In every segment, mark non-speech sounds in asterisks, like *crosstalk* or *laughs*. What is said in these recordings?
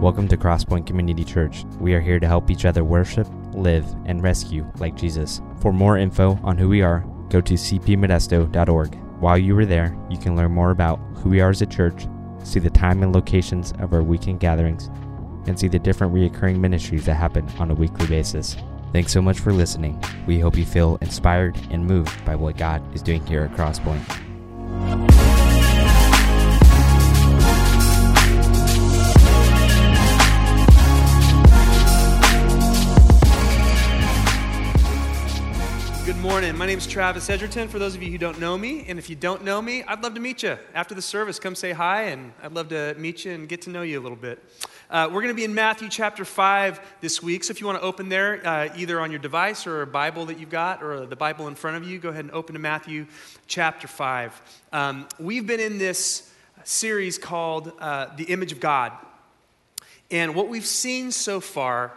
Welcome to Crosspoint Community Church. We are here to help each other worship, live, and rescue like Jesus. For more info on who we are, go to cpmodesto.org. While you are there, you can learn more about who we are as a church, see the time and locations of our weekend gatherings, and see the different reoccurring ministries that happen on a weekly basis. Thanks so much for listening. We hope you feel inspired and moved by what God is doing here at Crosspoint. My name is Travis Edgerton. For those of you who don't know me, and if you don't know me, I'd love to meet you. After the service, come say hi, and I'd love to meet you and get to know you a little bit. Uh, we're going to be in Matthew chapter 5 this week, so if you want to open there, uh, either on your device or a Bible that you've got, or the Bible in front of you, go ahead and open to Matthew chapter 5. Um, we've been in this series called uh, The Image of God. And what we've seen so far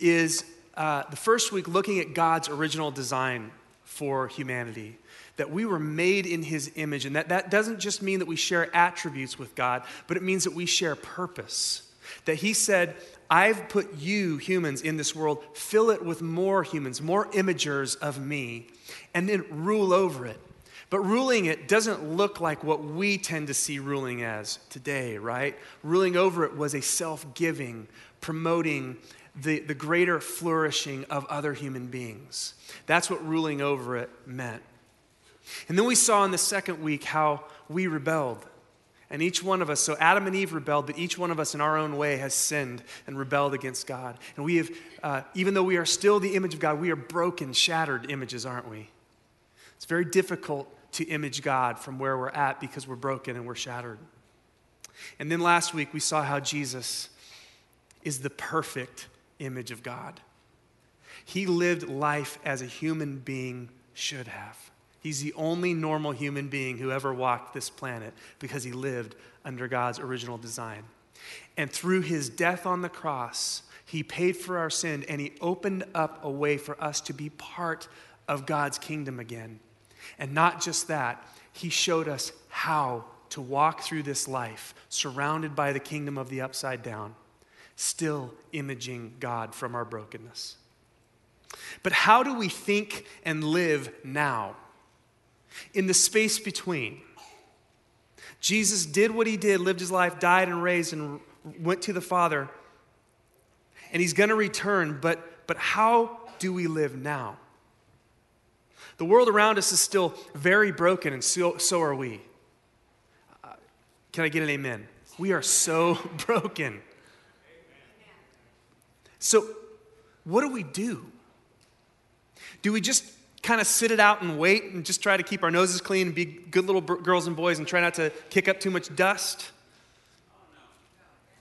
is uh, the first week looking at God's original design for humanity. That we were made in his image. And that, that doesn't just mean that we share attributes with God, but it means that we share purpose. That he said, I've put you, humans, in this world, fill it with more humans, more imagers of me, and then rule over it. But ruling it doesn't look like what we tend to see ruling as today, right? Ruling over it was a self giving, promoting, the, the greater flourishing of other human beings. That's what ruling over it meant. And then we saw in the second week how we rebelled. And each one of us, so Adam and Eve rebelled, but each one of us in our own way has sinned and rebelled against God. And we have, uh, even though we are still the image of God, we are broken, shattered images, aren't we? It's very difficult to image God from where we're at because we're broken and we're shattered. And then last week we saw how Jesus is the perfect image of God. He lived life as a human being should have. He's the only normal human being who ever walked this planet because he lived under God's original design. And through his death on the cross, he paid for our sin and he opened up a way for us to be part of God's kingdom again. And not just that, he showed us how to walk through this life surrounded by the kingdom of the upside down still imaging God from our brokenness. But how do we think and live now? In the space between. Jesus did what he did, lived his life, died and raised, and went to the Father. And he's going to return, but, but how do we live now? The world around us is still very broken, and so, so are we. Uh, can I get an amen? We are so *laughs* broken. So, what do we do? Do we just kind of sit it out and wait and just try to keep our noses clean and be good little b- girls and boys and try not to kick up too much dust?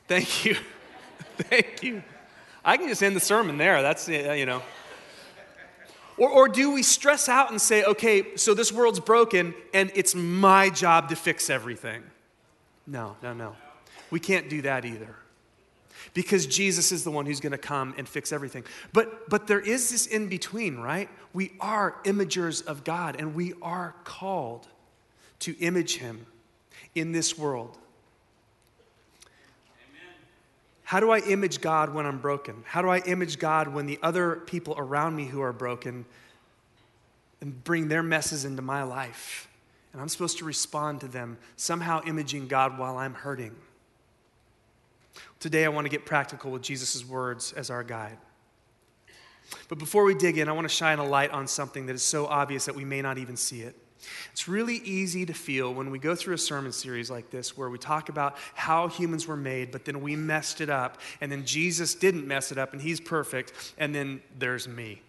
Thank you. *laughs* Thank you. I can just end the sermon there. That's, you know. Or, or do we stress out and say, okay, so this world's broken and it's my job to fix everything? No, no, no. We can't do that either because Jesus is the one who's going to come and fix everything. But, but there is this in between, right? We are imagers of God and we are called to image Him in this world. How do I image God when I'm broken? How do I image God when the other people around me who are broken and bring their messes into my life? And I'm supposed to respond to them, somehow imaging God while I'm hurting. Today, I want to get practical with Jesus' words as our guide. But before we dig in, I want to shine a light on something that is so obvious that we may not even see it. It's really easy to feel when we go through a sermon series like this where we talk about how humans were made, but then we messed it up, and then Jesus didn't mess it up, and he's perfect, and then there's me.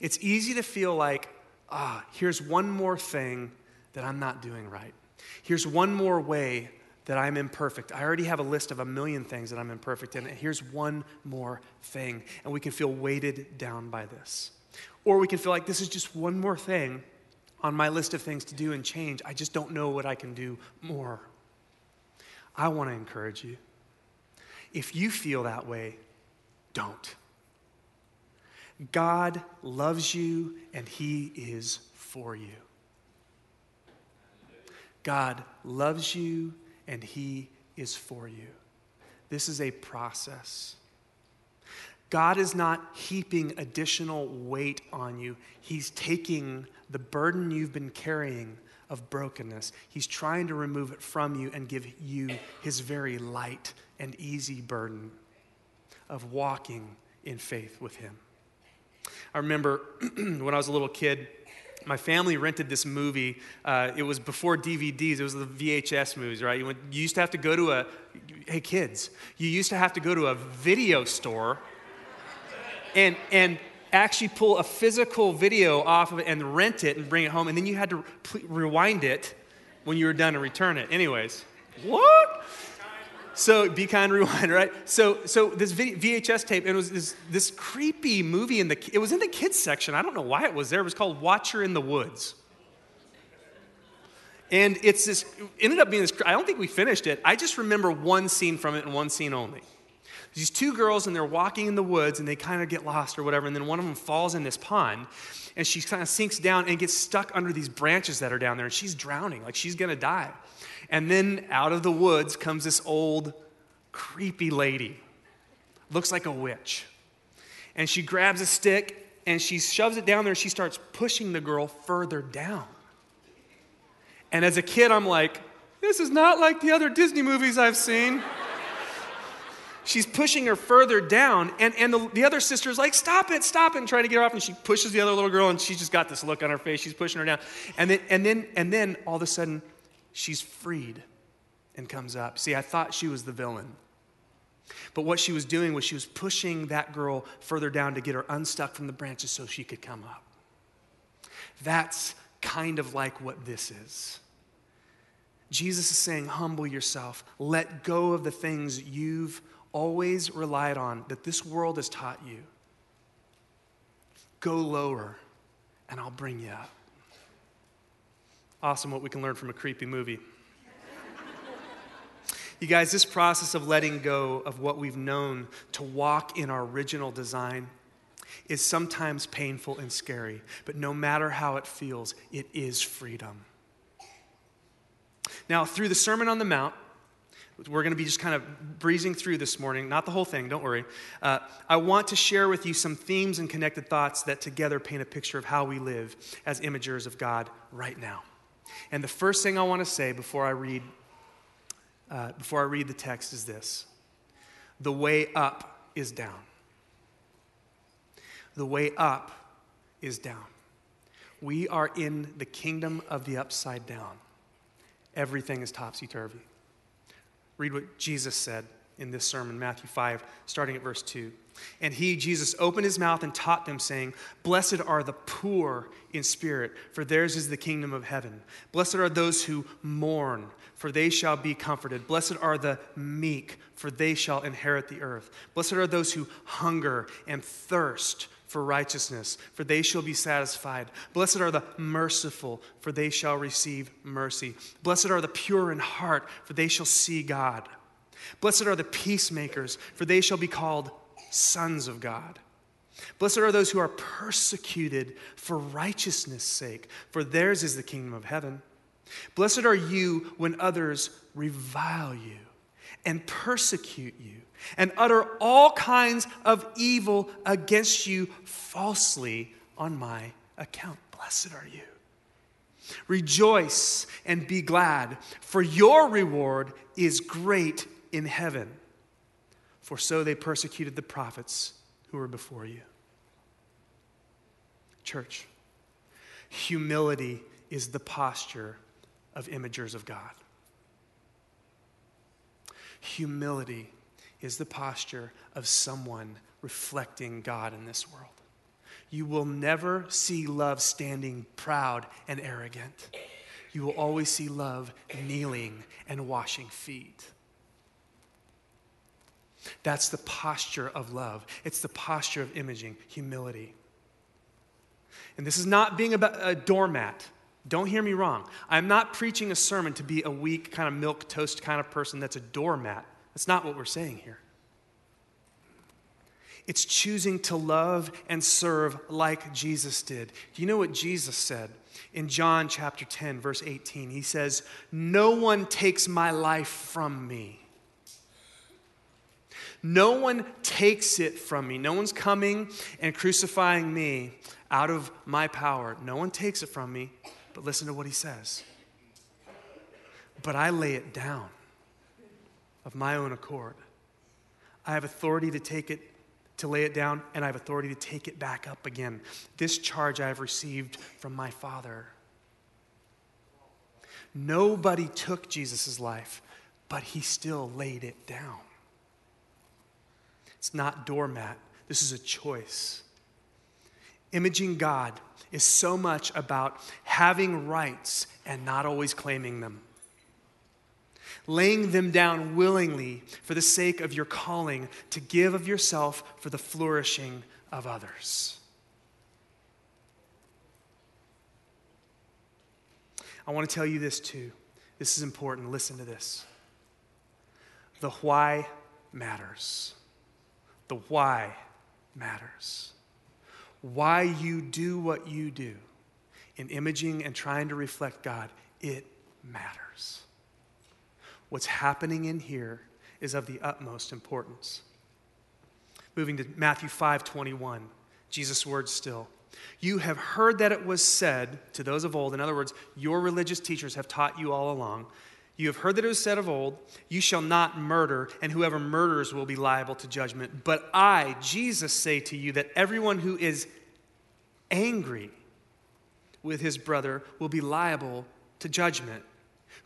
It's easy to feel like, ah, here's one more thing that I'm not doing right. Here's one more way that I'm imperfect. I already have a list of a million things that I'm imperfect in. and Here's one more thing. And we can feel weighted down by this. Or we can feel like this is just one more thing on my list of things to do and change. I just don't know what I can do more. I want to encourage you. If you feel that way, don't. God loves you and He is for you. God loves you and He is for you. This is a process. God is not heaping additional weight on you. He's taking the burden you've been carrying of brokenness. He's trying to remove it from you and give you his very light and easy burden of walking in faith with him. I remember *clears throat* when I was a little kid, my family rented this movie. Uh, it was before DVDs, it was the VHS movies, right? You, you used to have to go to a, hey kids, you used to have to go to a video store and, and actually pull a physical video off of it and rent it and bring it home. And then you had to rewind it when you were done and return it. Anyways, what? So be kind, rewind, *laughs* right? So, so this VHS tape, and it was this, this creepy movie in the, it was in the kids section. I don't know why it was there. It was called Watcher in the Woods. And it's this, ended up being this, I don't think we finished it. I just remember one scene from it and one scene only. These two girls, and they're walking in the woods, and they kind of get lost or whatever, and then one of them falls in this pond, and she kind of sinks down and gets stuck under these branches that are down there, and she's drowning, like she's gonna die. And then out of the woods comes this old, creepy lady. Looks like a witch. And she grabs a stick and she shoves it down there and she starts pushing the girl further down. And as a kid, I'm like, this is not like the other Disney movies I've seen. She's pushing her further down, and, and the, the other sister's like, Stop it, stop it, and trying to get her off. And she pushes the other little girl, and she's just got this look on her face. She's pushing her down. And then, and then, and then all of a sudden, she's freed and comes up. See, I thought she was the villain. But what she was doing was she was pushing that girl further down to get her unstuck from the branches so she could come up. That's kind of like what this is. Jesus is saying, humble yourself, let go of the things you've always relied on, that this world has taught you. Go lower, and I'll bring you up. Awesome what we can learn from a creepy movie. you guys, this process of letting go of what we've known to walk in our original design is sometimes painful and scary, but no matter how it feels, it is freedom. Now, through the Sermon on the Mount, we're going to be just kind of breezing through this morning, not the whole thing, don't worry. Uh, I want to share with you some themes and connected thoughts that together paint a picture of how we live as imagers of God right now. And the first thing I want to say before I read, uh, before I read the text is this the way up is down. The way up is down. We are in the kingdom of the upside down. Everything is topsy turvy. Read what Jesus said in this sermon, Matthew 5, starting at verse 2. And he, Jesus, opened his mouth and taught them, saying, Blessed are the poor in spirit, for theirs is the kingdom of heaven. Blessed are those who mourn, for they shall be comforted. Blessed are the meek, for they shall inherit the earth. Blessed are those who hunger and thirst for righteousness, for they shall be satisfied. Blessed are the merciful, for they shall receive mercy. Blessed are the pure in heart, for they shall see God. Blessed are the peacemakers, for they shall be called sons of God. Blessed are those who are persecuted for righteousness' sake, for theirs is the kingdom of heaven. Blessed are you when others revile you and persecute you and utter all kinds of evil against you falsely on my account. Blessed are you. Rejoice and be glad, for your reward is great in heaven for so they persecuted the prophets who were before you. Church, humility is the posture of imagers of God. Humility is the posture of someone reflecting God in this world. You will never see love standing proud and arrogant. You will always see love kneeling and washing feet. That's the posture of love. It's the posture of imaging, humility. And this is not being a, doormat. Don't hear me wrong. I'm not preaching a sermon to be a weak, kind of milk toast kind of person that's a doormat. That's not what we're saying here. It's choosing to love and serve like Jesus did. Do you know what Jesus said? In John chapter 10, verse 18, he says, No one takes my life from me No one takes it from me. No one's coming and crucifying me out of my power. No one takes it from me, but listen to what he says. But I lay it down of my own accord. I have authority to take it, to lay it down, and I have authority to take it back up again. This charge I have received from my Father. Nobody took Jesus' life, but he still laid it down. It's not doormat, this is a choice. Imaging God is so much about having rights and not always claiming them. Laying them down willingly for the sake of your calling to give of yourself for the flourishing of others. I want to tell you this too. This is important. Listen to this. The why matters. The why matters. Why you do what you do in imaging and trying to reflect God, it matters. What's happening in here is of the utmost importance. Moving to Matthew 5 21, Jesus' words still. You have heard that it was said to those of old, in other words, your religious teachers have taught you all along. You have heard that it was said of old, You shall not murder, and whoever murders will be liable to judgment. But I, Jesus, say to you that everyone who is angry with his brother will be liable to judgment.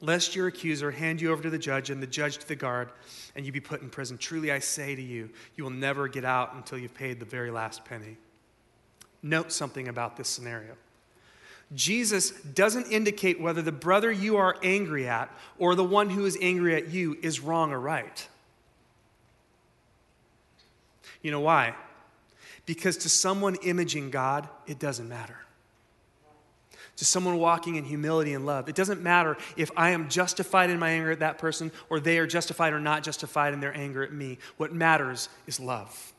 lest your accuser hand you over to the judge and the judge to the guard, and you be put in prison. Truly, I say to you, you will never get out until you've paid the very last penny. Note something about this scenario. Jesus doesn't indicate whether the brother you are angry at or the one who is angry at you is wrong or right. You know why? Because to someone imaging God, it doesn't matter. To someone walking in humility and love, it doesn't matter if I am justified in my anger at that person or they are justified or not justified in their anger at me. What matters is love.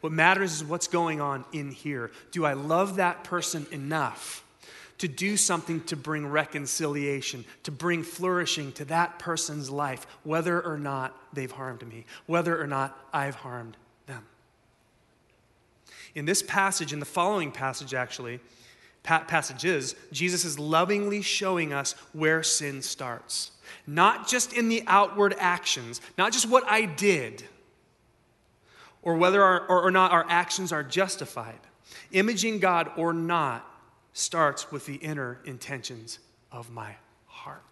What matters is what's going on in here. Do I love that person enough to do something to bring reconciliation, to bring flourishing to that person's life, whether or not they've harmed me, whether or not I've harmed them? In this passage, in the following passage, actually, passages, Jesus is lovingly showing us where sin starts. Not just in the outward actions, not just what I did or whether our, or, or not our actions are justified. Imaging God or not starts with the inner intentions of my heart.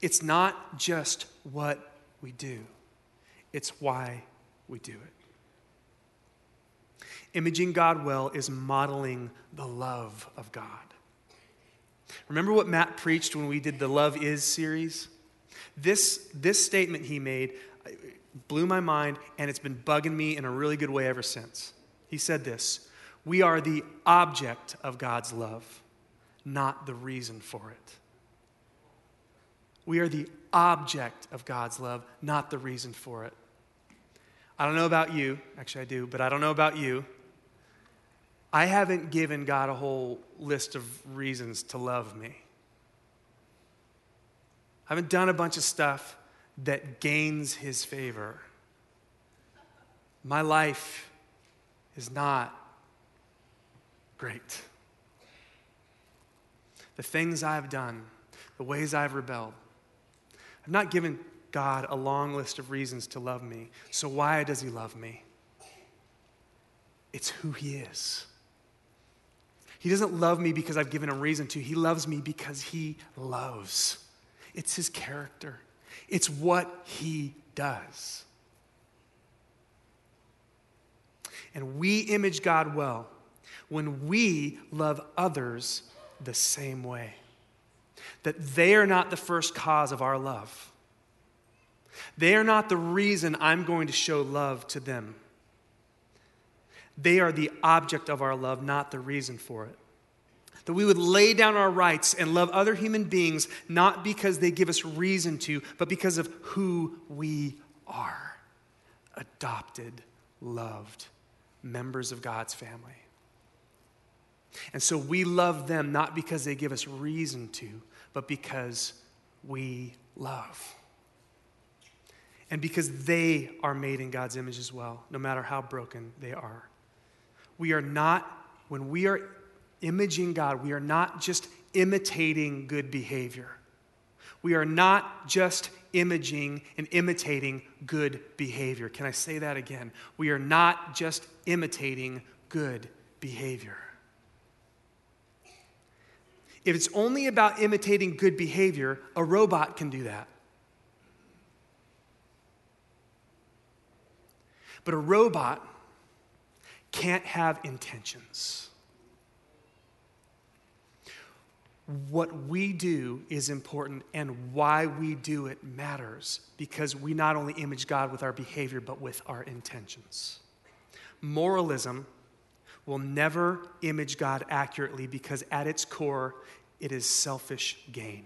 It's not just what we do, it's why we do it. Imaging God well is modeling the love of God. Remember what Matt preached when we did the Love Is series? This, this statement he made blew my mind, and it's been bugging me in a really good way ever since. He said this We are the object of God's love, not the reason for it. We are the object of God's love, not the reason for it. I don't know about you, actually, I do, but I don't know about you. I haven't given God a whole list of reasons to love me. I haven't done a bunch of stuff that gains his favor. My life is not great. The things I've done, the ways I've rebelled, I've not given God a long list of reasons to love me. So, why does He love me? It's who He is. He doesn't love me because I've given Him reason to, He loves me because He loves. It's His character. It's what he does. And we image God well when we love others the same way. That they are not the first cause of our love. They are not the reason I'm going to show love to them. They are the object of our love, not the reason for it. That we would lay down our rights and love other human beings not because they give us reason to, but because of who we are adopted, loved, members of God's family. And so we love them not because they give us reason to, but because we love. And because they are made in God's image as well, no matter how broken they are. We are not, when we are imaging God, we are not just imitating good behavior. We are not just imaging and imitating good behavior. Can I say that again? We are not just imitating good behavior. If it's only about imitating good behavior, a robot can do that. But a robot can't have intentions. What we do is important, and why we do it matters because we not only image God with our behavior, but with our intentions. Moralism will never image God accurately because at its core, it is selfish gain.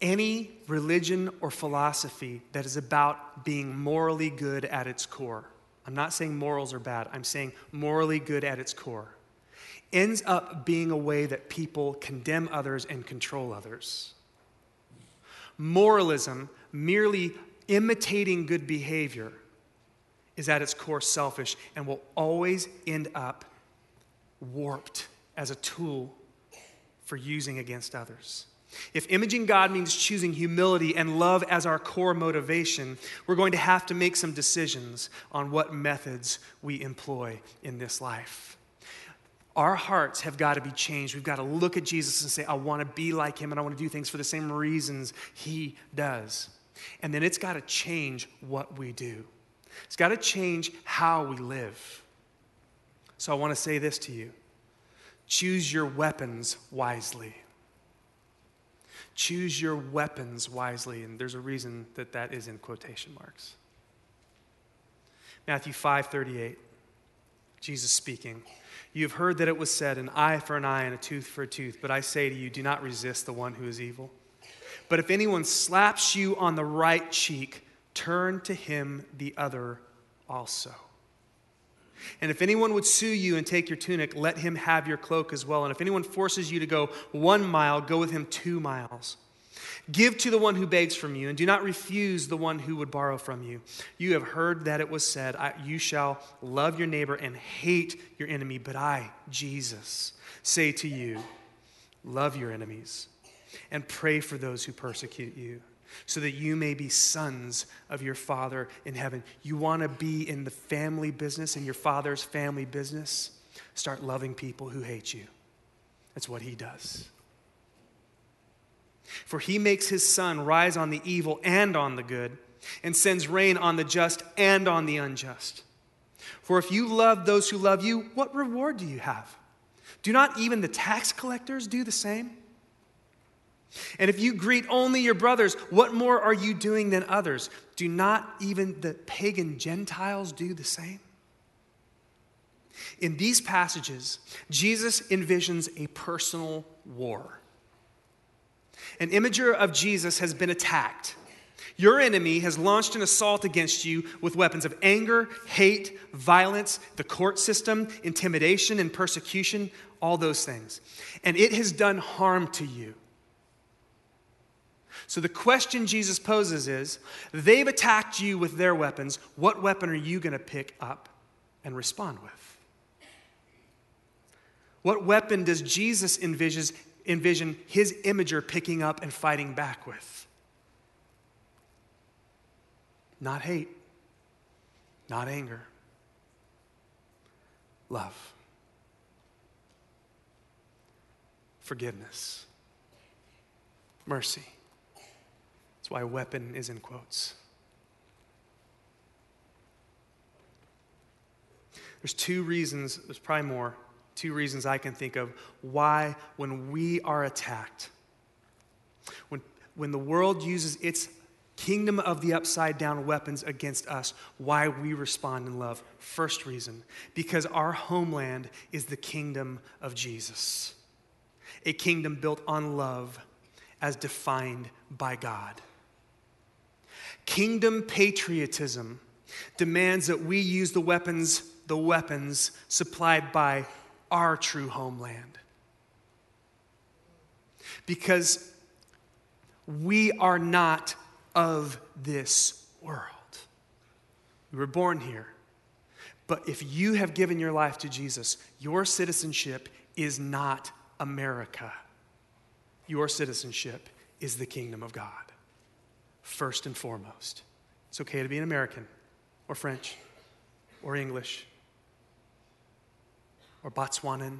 Any religion or philosophy that is about being morally good at its core, I'm not saying morals are bad, I'm saying morally good at its core, ends up being a way that people condemn others and control others. Moralism, merely imitating good behavior, is at its core selfish and will always end up warped as a tool for using against others. If imaging God means choosing humility and love as our core motivation, we're going to have to make some decisions on what methods we employ in this life. Our hearts have got to be changed. We've got to look at Jesus and say, I want to be like him and I want to do things for the same reasons he does. And then it's got to change what we do, it's got to change how we live. So I want to say this to you choose your weapons wisely. Choose your weapons wisely. And there's a reason that that is in quotation marks. Matthew 5 38, Jesus speaking. You have heard that it was said, an eye for an eye and a tooth for a tooth. But I say to you, do not resist the one who is evil. But if anyone slaps you on the right cheek, turn to him the other also. And if anyone would sue you and take your tunic, let him have your cloak as well. And if anyone forces you to go one mile, go with him two miles. Give to the one who begs from you, and do not refuse the one who would borrow from you. You have heard that it was said, You shall love your neighbor and hate your enemy. But I, Jesus, say to you, Love your enemies and pray for those who persecute you so that you may be sons of your Father in heaven. You want to be in the family business, in your Father's family business? Start loving people who hate you. That's what He does. For He makes His sun rise on the evil and on the good, and sends rain on the just and on the unjust. For if you love those who love you, what reward do you have? Do not even the tax collectors do the same? And if you greet only your brothers, what more are you doing than others? Do not even the pagan Gentiles do the same? In these passages, Jesus envisions a personal war. An imager of Jesus has been attacked. Your enemy has launched an assault against you with weapons of anger, hate, violence, the court system, intimidation, and persecution, all those things. And it has done harm to you. So the question Jesus poses is they've attacked you with their weapons. What weapon are you going to pick up and respond with? What weapon does Jesus envision, envision his imager picking up and fighting back with? Not hate, not anger, love, forgiveness, mercy why weapon is in quotes. There's two reasons, there's probably more, two reasons I can think of why, when we are attacked, when, when the world uses its kingdom of the upside down weapons against us, why we respond in love. First reason, because our homeland is the kingdom of Jesus, a kingdom built on love as defined by God. Kingdom patriotism demands that we use the weapons, the weapons supplied by our true homeland. Because we are not of this world. We were born here. But if you have given your life to Jesus, your citizenship is not America. Your citizenship is the kingdom of God, first and foremost. It's okay to be an American or French or English or Botswanan.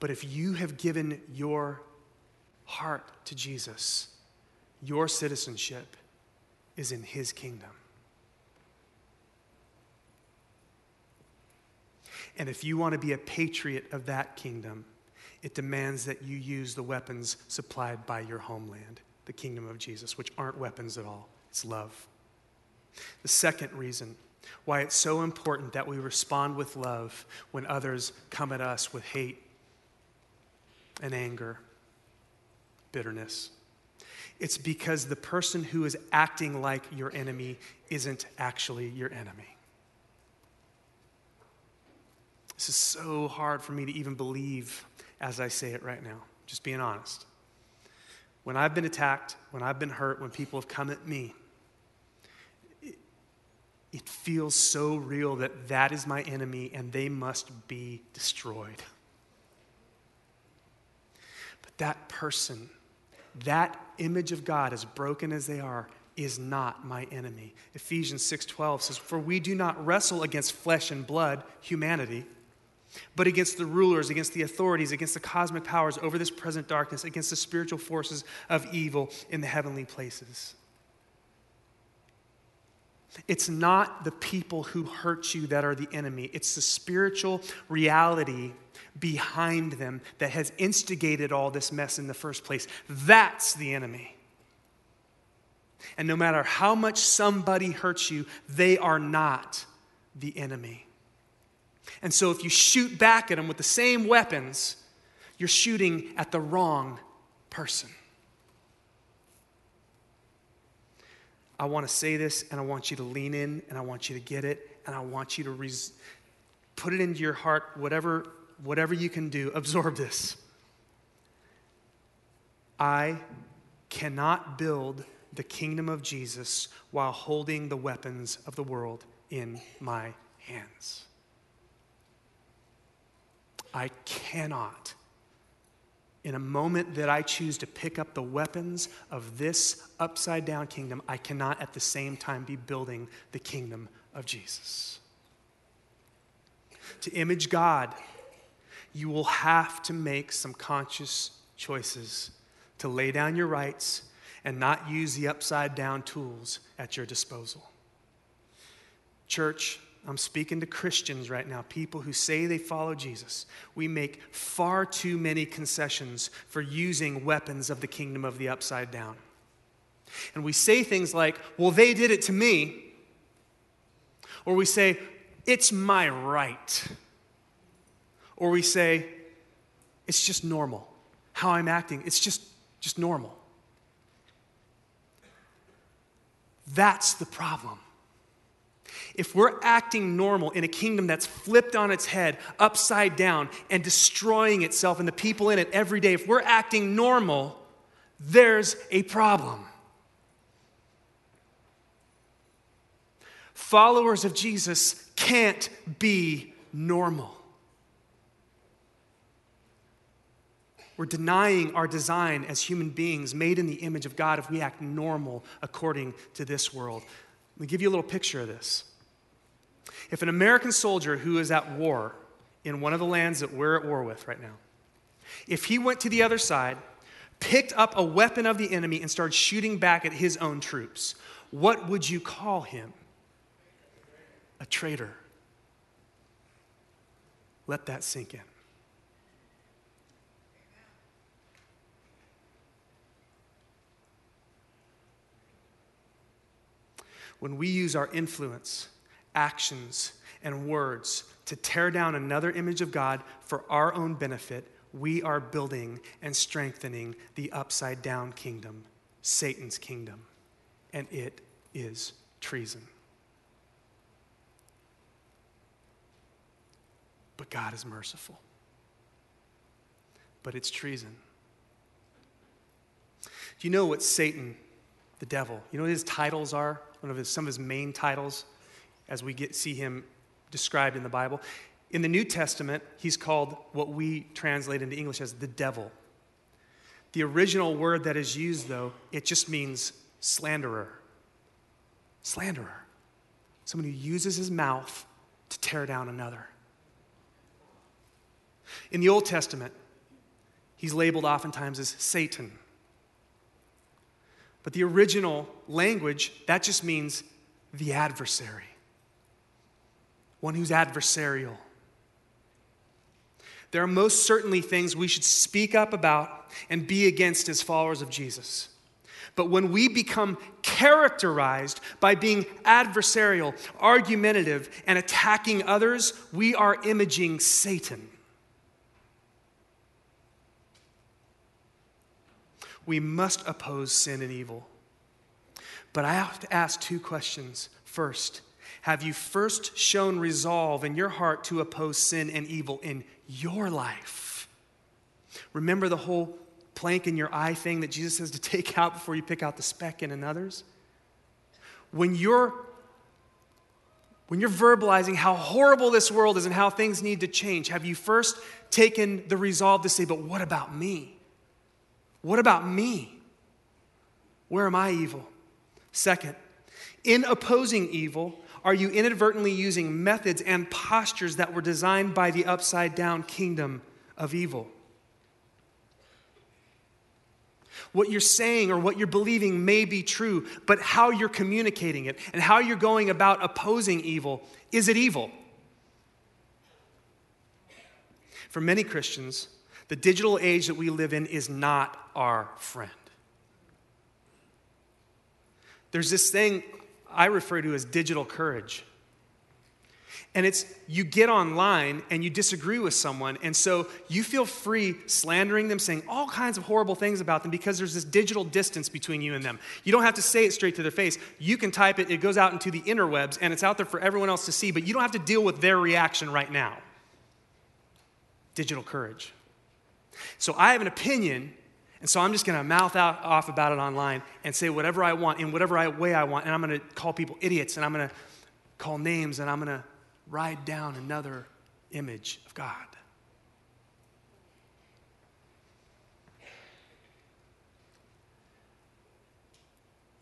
But if you have given your heart to Jesus, your citizenship is in his kingdom. And if you want to be a patriot of that kingdom, it demands that you use the weapons supplied by your homeland, the kingdom of Jesus, which aren't weapons at all, it's love. The second reason why it's so important that we respond with love when others come at us with hate and anger bitterness. It's because the person who is acting like your enemy isn't actually your enemy. This is so hard for me to even believe as I say it right now, just being honest. When I've been attacked, when I've been hurt, when people have come at me, it, it feels so real that that is my enemy and they must be destroyed. But that person that image of God, as broken as they are, is not my enemy. Ephesians 6:12 says, "For we do not wrestle against flesh and blood, humanity, but against the rulers, against the authorities, against the cosmic powers over this present darkness, against the spiritual forces of evil in the heavenly places." It's not the people who hurt you that are the enemy. It's the spiritual reality behind them that has instigated all this mess in the first place. That's the enemy. And no matter how much somebody hurts you, they are not the enemy. And so if you shoot back at them with the same weapons, you're shooting at the wrong person. I want to say this and I want you to lean in and I want you to get it and I want you to res- put it into your heart, whatever, whatever you can do, *laughs* absorb this. I cannot build the kingdom of Jesus while holding the weapons of the world in my hands. I cannot in a moment that I choose to pick up the weapons of this upside down kingdom, I cannot at the same time be building the kingdom of Jesus. To image God, you will have to make some conscious choices to lay down your rights and not use the upside down tools at your disposal. Church, I'm speaking to Christians right now, people who say they follow Jesus. We make far too many concessions for using weapons of the kingdom of the upside down. And we say things like, well, they did it to me. Or we say, it's my right. Or we say, it's just normal. How I'm acting, it's just, just normal. That's the problem if we're acting normal in a kingdom that's flipped on its head, upside down, and destroying itself and the people in it every day, if we're acting normal, there's a problem. Followers of Jesus can't be normal. We're denying our design as human beings made in the image of God if we act normal according to this world. Let me give you a little picture of this. If an American soldier who is at war in one of the lands that we're at war with right now, if he went to the other side, picked up a weapon of the enemy, and started shooting back at his own troops, what would you call him? A traitor. Let that sink in. When we use our influence actions, and words to tear down another image of God for our own benefit, we are building and strengthening the upside down kingdom, Satan's kingdom, and it is treason. But God is merciful. But it's treason. Do you know what Satan, the devil, you know what his titles are? One of his, some of his main titles as we get, see him described in the Bible. In the New Testament, he's called what we translate into English as the devil. The original word that is used, though, it just means slanderer. Slanderer. Someone who uses his mouth to tear down another. In the Old Testament, he's labeled oftentimes as Satan. But the original language, that just means the adversary, one who's adversarial. There are most certainly things we should speak up about and be against as followers of Jesus. But when we become characterized by being adversarial, argumentative, and attacking others, we are imaging Satan. We must oppose sin and evil. But I have to ask two questions. First, have you first shown resolve in your heart to oppose sin and evil in your life? Remember the whole plank in your eye thing that Jesus says to take out before you pick out the speck in another's? When you're when you're verbalizing how horrible this world is and how things need to change, have you first taken the resolve to say, but what about me? What about me? Where am I evil? Second, in opposing evil, are you inadvertently using methods and postures that were designed by the upside down kingdom of evil? What you're saying or what you're believing may be true, but how you're communicating it and how you're going about opposing evil is it evil? For many Christians, the digital age that we live in is not our friend. There's this thing I refer to as digital courage. And it's you get online and you disagree with someone, and so you feel free slandering them, saying all kinds of horrible things about them because there's this digital distance between you and them. You don't have to say it straight to their face. You can type it, it goes out into the interwebs, and it's out there for everyone else to see, but you don't have to deal with their reaction right now. Digital courage. So I have an opinion, and so I'm just going to mouth out, off about it online and say whatever I want in whatever I, way I want, and I'm going to call people idiots, and I'm going to call names, and I'm going to ride down another image of God.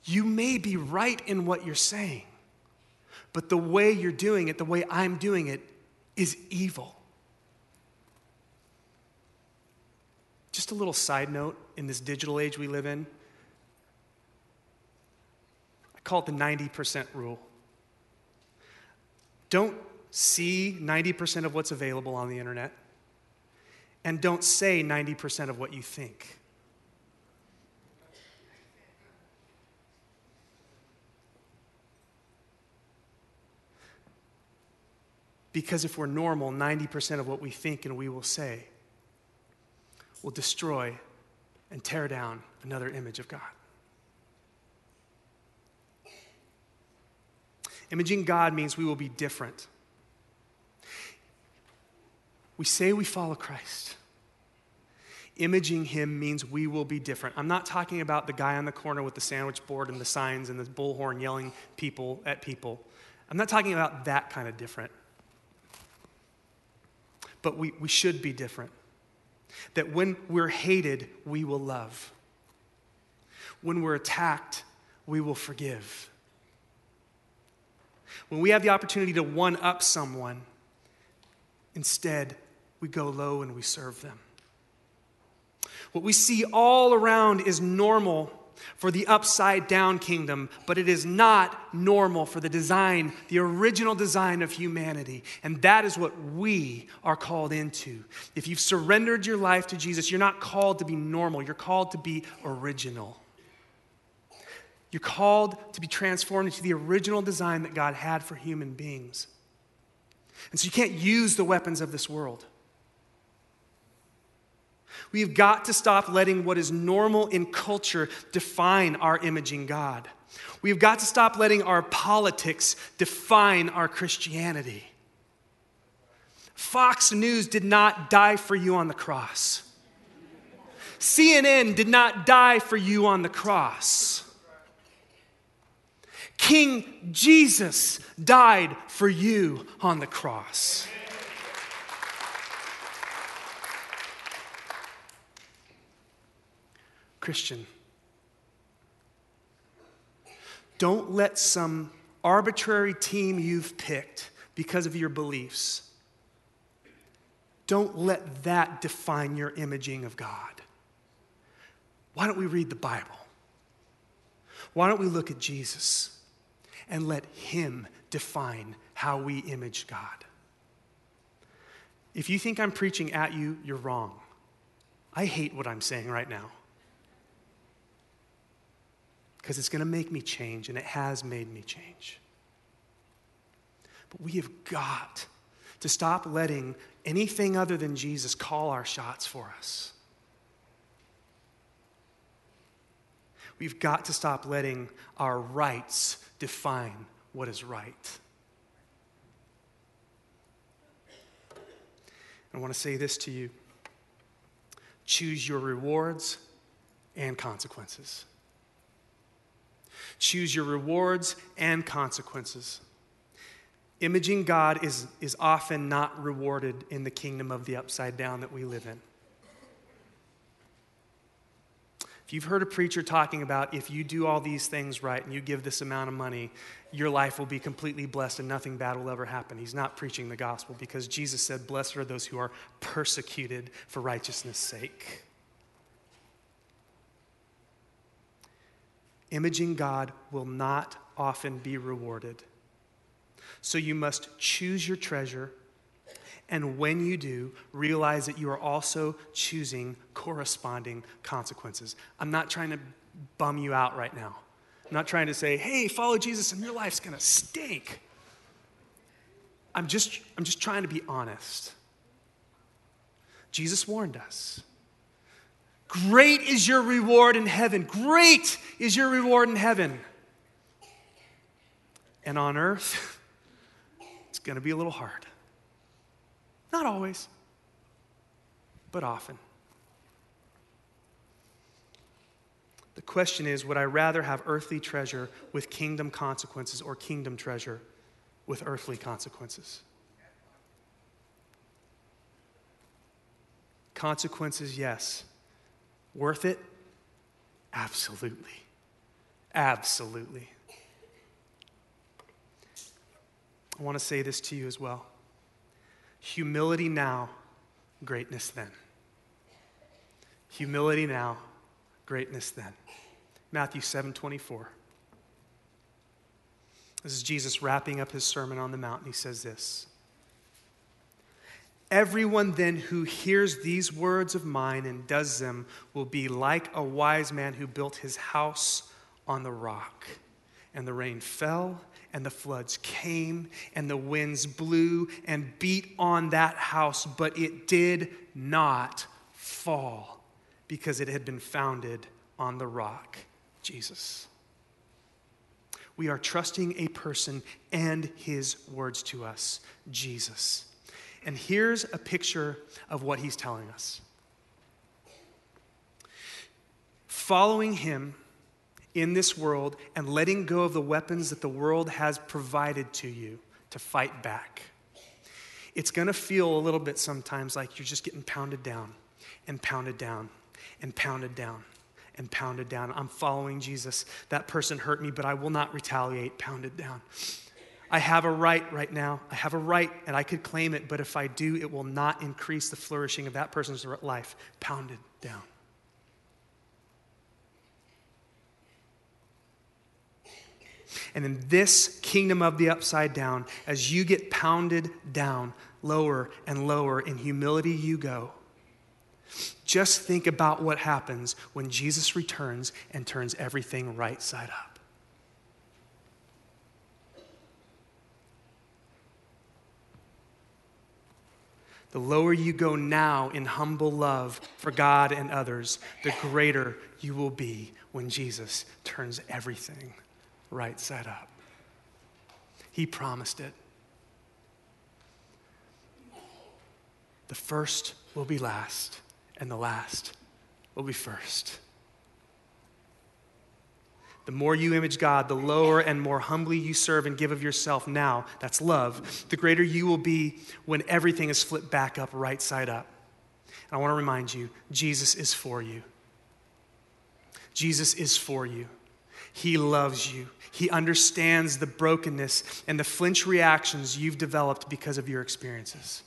You may be right in what you're saying, but the way you're doing it, the way I'm doing it, is evil. Just a little side note in this digital age we live in. I call it the 90% rule. Don't see 90% of what's available on the internet, and don't say 90% of what you think. Because if we're normal, 90% of what we think and we will say will destroy and tear down another image of God. Imaging God means we will be different. We say we follow Christ. Imaging him means we will be different. I'm not talking about the guy on the corner with the sandwich board and the signs and the bullhorn yelling people at people. I'm not talking about that kind of different. But we, we should be different. That when we're hated, we will love. When we're attacked, we will forgive. When we have the opportunity to one up someone, instead, we go low and we serve them. What we see all around is normal for the upside down kingdom, but it is not normal for the design, the original design of humanity. And that is what we are called into. If you've surrendered your life to Jesus, you're not called to be normal, you're called to be original. You're called to be transformed into the original design that God had for human beings. And so you can't use the weapons of this world. We've got to stop letting what is normal in culture define our imaging God. We've got to stop letting our politics define our Christianity. Fox News did not die for you on the cross. CNN did not die for you on the cross. King Jesus died for you on the cross. Christian, don't let some arbitrary team you've picked because of your beliefs, don't let that define your imaging of God. Why don't we read the Bible? Why don't we look at Jesus and let Him define how we image God? If you think I'm preaching at you, you're wrong. I hate what I'm saying right now because it's going to make me change, and it has made me change. But we have got to stop letting anything other than Jesus call our shots for us. We've got to stop letting our rights define what is right. I want to say this to you choose your rewards and consequences. Choose your rewards and consequences. Imaging God is, is often not rewarded in the kingdom of the upside down that we live in. If you've heard a preacher talking about if you do all these things right and you give this amount of money, your life will be completely blessed and nothing bad will ever happen, he's not preaching the gospel because Jesus said, Blessed are those who are persecuted for righteousness' sake. Imaging God will not often be rewarded. So you must choose your treasure, and when you do, realize that you are also choosing corresponding consequences. I'm not trying to bum you out right now. I'm not trying to say, hey, follow Jesus and your life's gonna stink. I'm just, I'm just trying to be honest. Jesus warned us. Great is your reward in heaven. Great is your reward in heaven. And on earth, *laughs* it's going to be a little hard. Not always, but often. The question is would I rather have earthly treasure with kingdom consequences or kingdom treasure with earthly consequences? Consequences, yes. Worth it? Absolutely. Absolutely. I want to say this to you as well. Humility now, greatness then. Humility now, greatness then. Matthew 7 24. This is Jesus wrapping up his Sermon on the Mount, and he says this Everyone then who hears these words of mine and does them will be like a wise man who built his house on the rock. And the rain fell, and the floods came, and the winds blew and beat on that house, but it did not fall because it had been founded on the rock, Jesus. We are trusting a person and his words to us, Jesus. And here's a picture of what he's telling us. Following him in this world and letting go of the weapons that the world has provided to you to fight back. It's to feel a little bit sometimes like you're just getting pounded down and pounded down and pounded down and pounded down. I'm following Jesus. That person hurt me, but I will not retaliate, pounded down. I have a right right now. I have a right and I could claim it, but if I do, it will not increase the flourishing of that person's life. Pounded down. And in this kingdom of the upside down, as you get pounded down, lower and lower in humility you go. Just think about what happens when Jesus returns and turns everything right side up. The lower you go now in humble love for God and others, the greater you will be when Jesus turns everything right side up. He promised it. The first will be last, and the last will be first. The more you image God, the lower and more humbly you serve and give of yourself now, that's love, the greater you will be when everything is flipped back up, right side up. And I want to remind you Jesus is for you. Jesus is for you. He loves you. He understands the brokenness and the flinch reactions you've developed because of your experiences.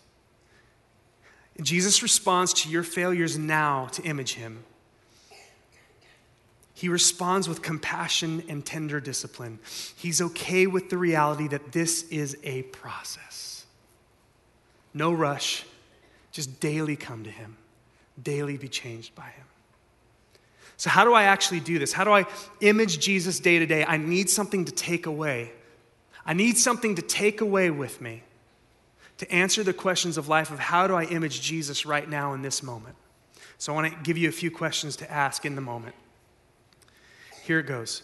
Jesus responds to your failures now to image him. He responds with compassion and tender discipline. He's okay with the reality that this is a process. No rush, just daily come to Him, daily be changed by Him. So, how do I actually do this? How do I image Jesus day to day? I need something to take away. I need something to take away with me to answer the questions of life of how do I image Jesus right now in this moment. So, I want to give you a few questions to ask in the moment. Here it goes.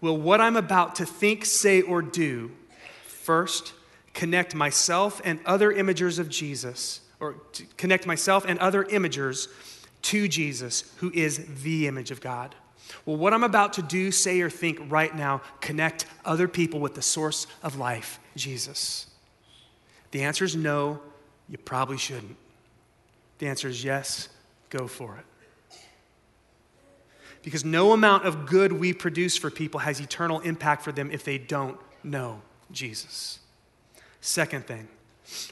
Will what I'm about to think, say, or do first connect myself and other imagers of Jesus, or connect myself and other imagers to Jesus, who is the image of God? Will what I'm about to do, say, or think right now connect other people with the source of life, Jesus? The answer is no, you probably shouldn't. The answer is yes, go for it because no amount of good we produce for people has eternal impact for them if they don't know Jesus. Second thing,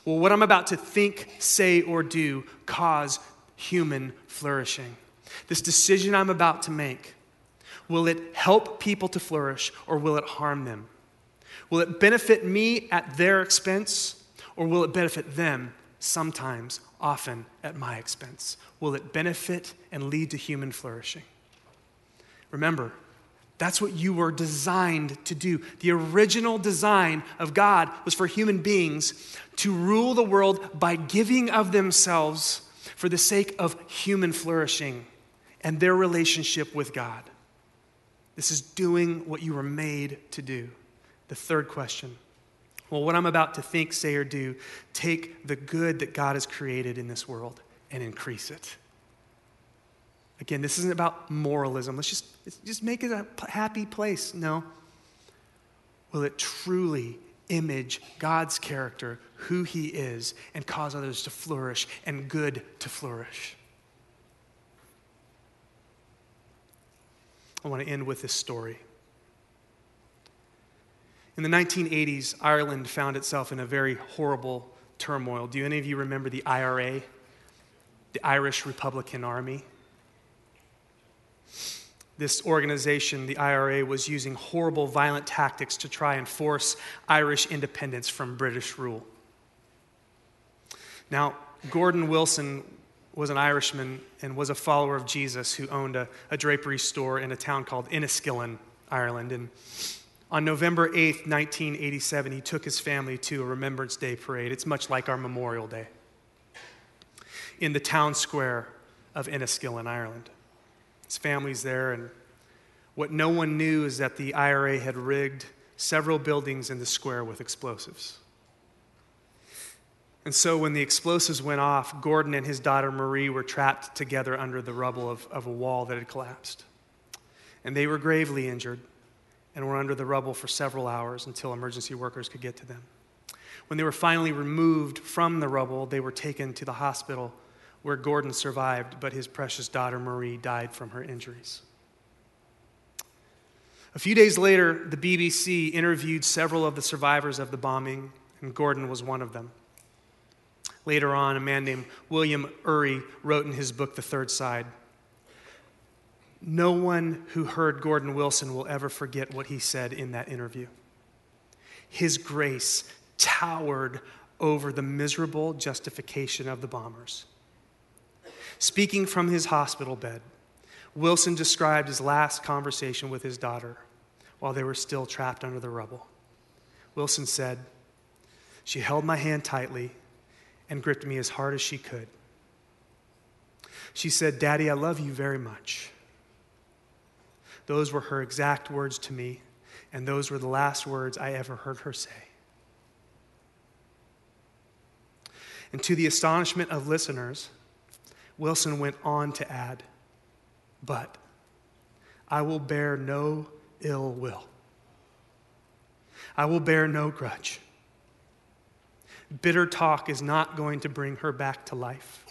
well, what I'm about to think, say, or do cause human flourishing. This decision I'm about to make, will it help people to flourish or will it harm them? Will it benefit me at their expense or will it benefit them sometimes, often at my expense? Will it benefit and lead to human flourishing? Remember, that's what you were designed to do. The original design of God was for human beings to rule the world by giving of themselves for the sake of human flourishing and their relationship with God. This is doing what you were made to do. The third question well, what I'm about to think, say, or do, take the good that God has created in this world and increase it. Again, this isn't about moralism. Let's just, just make it a happy place. No. Will it truly image God's character, who He is, and cause others to flourish and good to flourish? I want to end with this story. In the 1980s, Ireland found itself in a very horrible turmoil. Do any of you remember the IRA, the Irish Republican Army? This organization, the IRA, was using horrible, violent tactics to try and force Irish independence from British rule. Now, Gordon Wilson was an Irishman and was a follower of Jesus who owned a, a drapery store in a town called Enniskillen, Ireland. And on November 8th, 1987, he took his family to a Remembrance Day parade. It's much like our Memorial Day in the town square of Enniskillen, Ireland. His family's there, and what no one knew is that the IRA had rigged several buildings in the square with explosives. And so when the explosives went off, Gordon and his daughter Marie were trapped together under the rubble of, of a wall that had collapsed. And they were gravely injured and were under the rubble for several hours until emergency workers could get to them. When they were finally removed from the rubble, they were taken to the hospital where Gordon survived, but his precious daughter Marie died from her injuries. A few days later, the BBC interviewed several of the survivors of the bombing, and Gordon was one of them. Later on, a man named William Ury wrote in his book, The Third Side No one who heard Gordon Wilson will ever forget what he said in that interview. His grace towered over the miserable justification of the bombers. Speaking from his hospital bed, Wilson described his last conversation with his daughter while they were still trapped under the rubble. Wilson said, She held my hand tightly and gripped me as hard as she could. She said, Daddy, I love you very much. Those were her exact words to me, and those were the last words I ever heard her say. And to the astonishment of listeners, Wilson went on to add, But I will bear no ill will. I will bear no grudge. Bitter talk is not going to bring her back to life.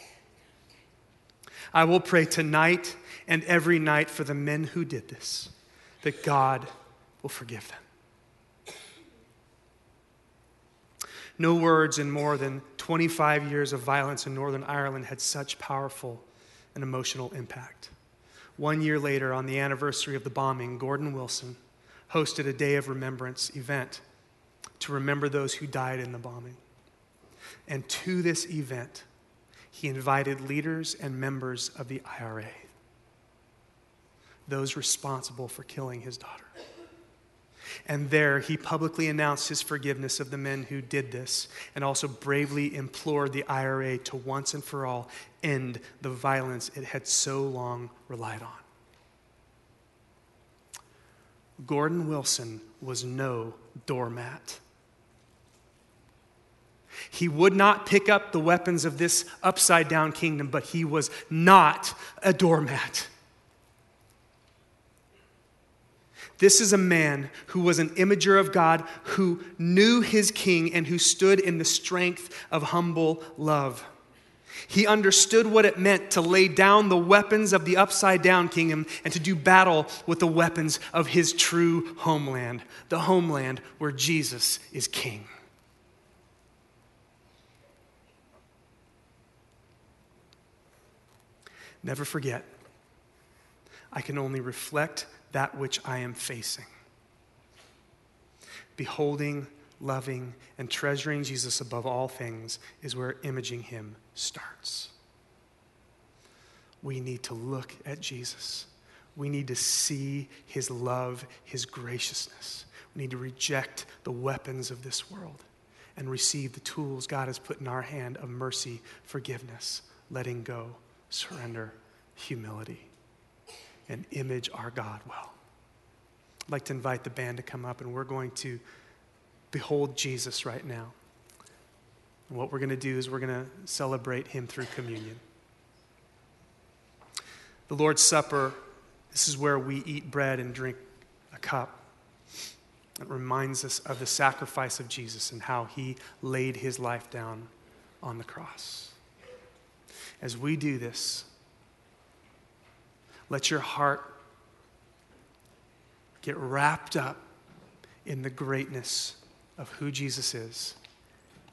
I will pray tonight and every night for the men who did this, that God will forgive them. No words in more than 25 years of violence in Northern Ireland had such powerful and emotional impact. One year later, on the anniversary of the bombing, Gordon Wilson hosted a day of remembrance event to remember those who died in the bombing. And to this event, he invited leaders and members of the IRA, those responsible for killing his daughter. And there he publicly announced his forgiveness of the men who did this and also bravely implored the IRA to once and for all end the violence it had so long relied on. Gordon Wilson was no doormat. He would not pick up the weapons of this upside down kingdom, but he was not a doormat. This is a man who was an imager of God, who knew his king, and who stood in the strength of humble love. He understood what it meant to lay down the weapons of the upside down kingdom and to do battle with the weapons of his true homeland, the homeland where Jesus is king. Never forget, I can only reflect that which I am facing. Beholding, loving, and treasuring Jesus above all things is where imaging him starts. We need to look at Jesus. We need to see his love, his graciousness. We need to reject the weapons of this world and receive the tools God has put in our hand of mercy, forgiveness, letting go, surrender, humility, and image our God well. I'd like to invite the band to come up, and we're going to behold Jesus right now. And what we're going to do is we're going to celebrate him through communion. The Lord's Supper, this is where we eat bread and drink a cup. It reminds us of the sacrifice of Jesus and how he laid his life down on the cross. As we do this, let your heart get wrapped up in the greatness of who Jesus is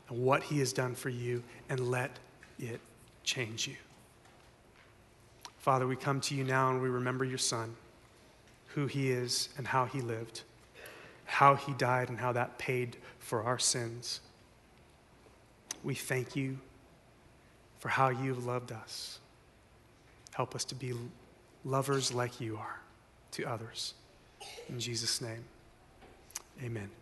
and what he has done for you, and let it change you. Father, we come to you now and we remember your Son, who he is and how he lived, how he died and how that paid for our sins. We thank you for how you've loved us. Help us to be lovers like you are to others. In Jesus' name, amen.